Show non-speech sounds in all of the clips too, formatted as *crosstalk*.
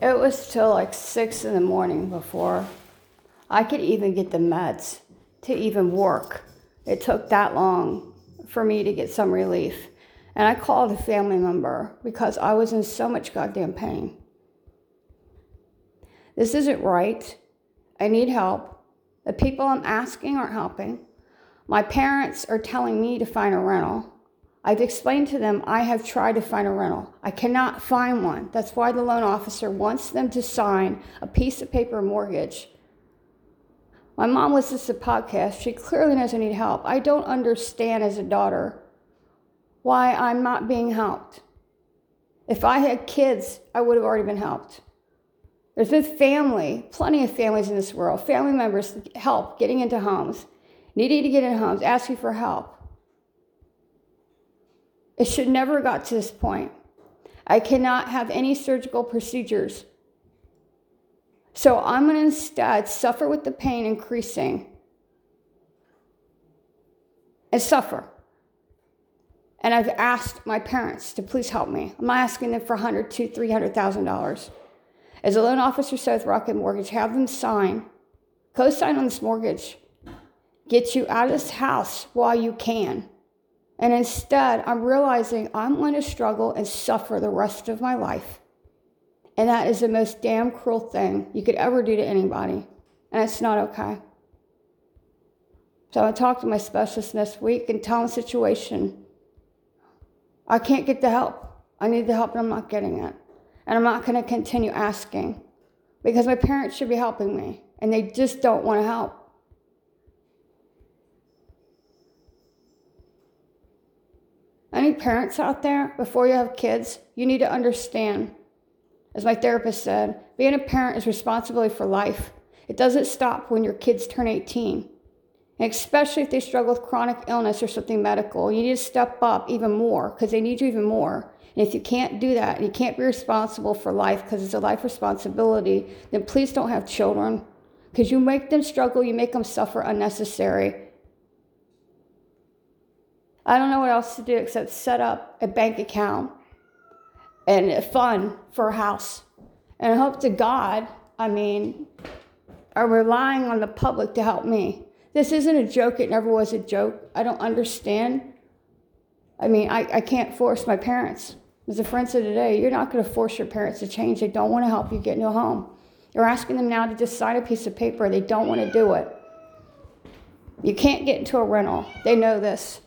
It was till like six in the morning before I could even get the meds to even work. It took that long for me to get some relief. And I called a family member because I was in so much goddamn pain. This isn't right. I need help. The people I'm asking aren't helping. My parents are telling me to find a rental. I've explained to them I have tried to find a rental. I cannot find one. That's why the loan officer wants them to sign a piece of paper mortgage. My mom listens to podcasts. She clearly knows I need help. I don't understand as a daughter why I'm not being helped. If I had kids, I would have already been helped. There's been family, plenty of families in this world, family members help getting into homes, needing to get into homes, asking for help. It should never got to this point. I cannot have any surgical procedures. So I'm going to instead suffer with the pain increasing and suffer. And I've asked my parents to please help me. I'm asking them for 100 to 300,000 dollars. As a loan officer with Rocket Mortgage, have them sign, co-sign on this mortgage, get you out of this house while you can. And instead, I'm realizing I'm going to struggle and suffer the rest of my life. And that is the most damn cruel thing you could ever do to anybody. And it's not okay. So I talked to my specialist this week and tell him the situation. I can't get the help. I need the help and I'm not getting it. And I'm not going to continue asking because my parents should be helping me and they just don't want to help. Any parents out there, before you have kids, you need to understand, as my therapist said, being a parent is responsibility for life. It doesn't stop when your kids turn 18. And especially if they struggle with chronic illness or something medical, you need to step up even more because they need you even more. And if you can't do that and you can't be responsible for life because it's a life responsibility, then please don't have children because you make them struggle, you make them suffer unnecessary. I don't know what else to do except set up a bank account and a fund for a house. And I hope to God, I mean, are relying on the public to help me. This isn't a joke. It never was a joke. I don't understand. I mean, I, I can't force my parents. As a friend said today, you're not going to force your parents to change. They don't want to help you get a home. You're asking them now to just sign a piece of paper. They don't want to do it. You can't get into a rental. They know this.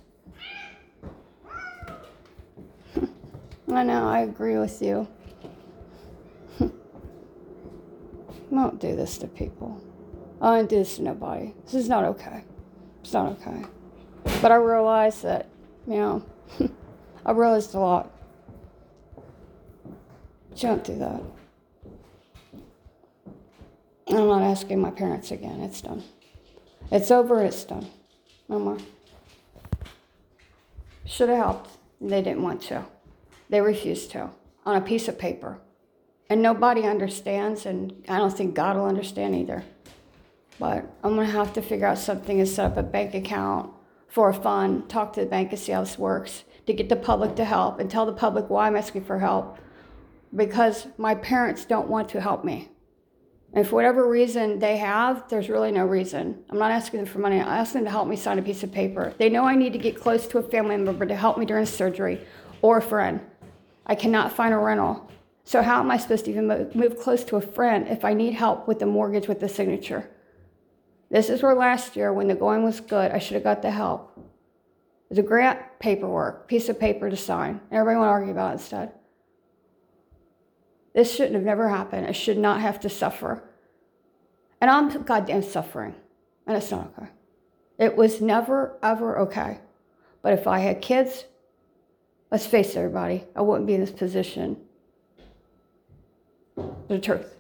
I know, I agree with you. *laughs* don't do this to people. I don't do this to nobody. This is not okay. It's not okay. But I realize that, you know, *laughs* I realized a lot. don't do that. I'm not asking my parents again. It's done. It's over. It's done. No more. Should have helped. They didn't want to. They refuse to on a piece of paper. And nobody understands, and I don't think God will understand either. But I'm gonna have to figure out something and set up a bank account for a fund, talk to the bank and see how this works, to get the public to help and tell the public why I'm asking for help. Because my parents don't want to help me. And for whatever reason they have, there's really no reason. I'm not asking them for money. I ask them to help me sign a piece of paper. They know I need to get close to a family member to help me during surgery or a friend. I cannot find a rental. So, how am I supposed to even move close to a friend if I need help with the mortgage with the signature? This is where last year, when the going was good, I should have got the help. It was a grant paperwork, piece of paper to sign. Everybody want to argue about it instead. This shouldn't have never happened. I should not have to suffer. And I'm goddamn suffering. And it's not okay. It was never, ever okay. But if I had kids, Let's face it, everybody, I wouldn't be in this position. The truth.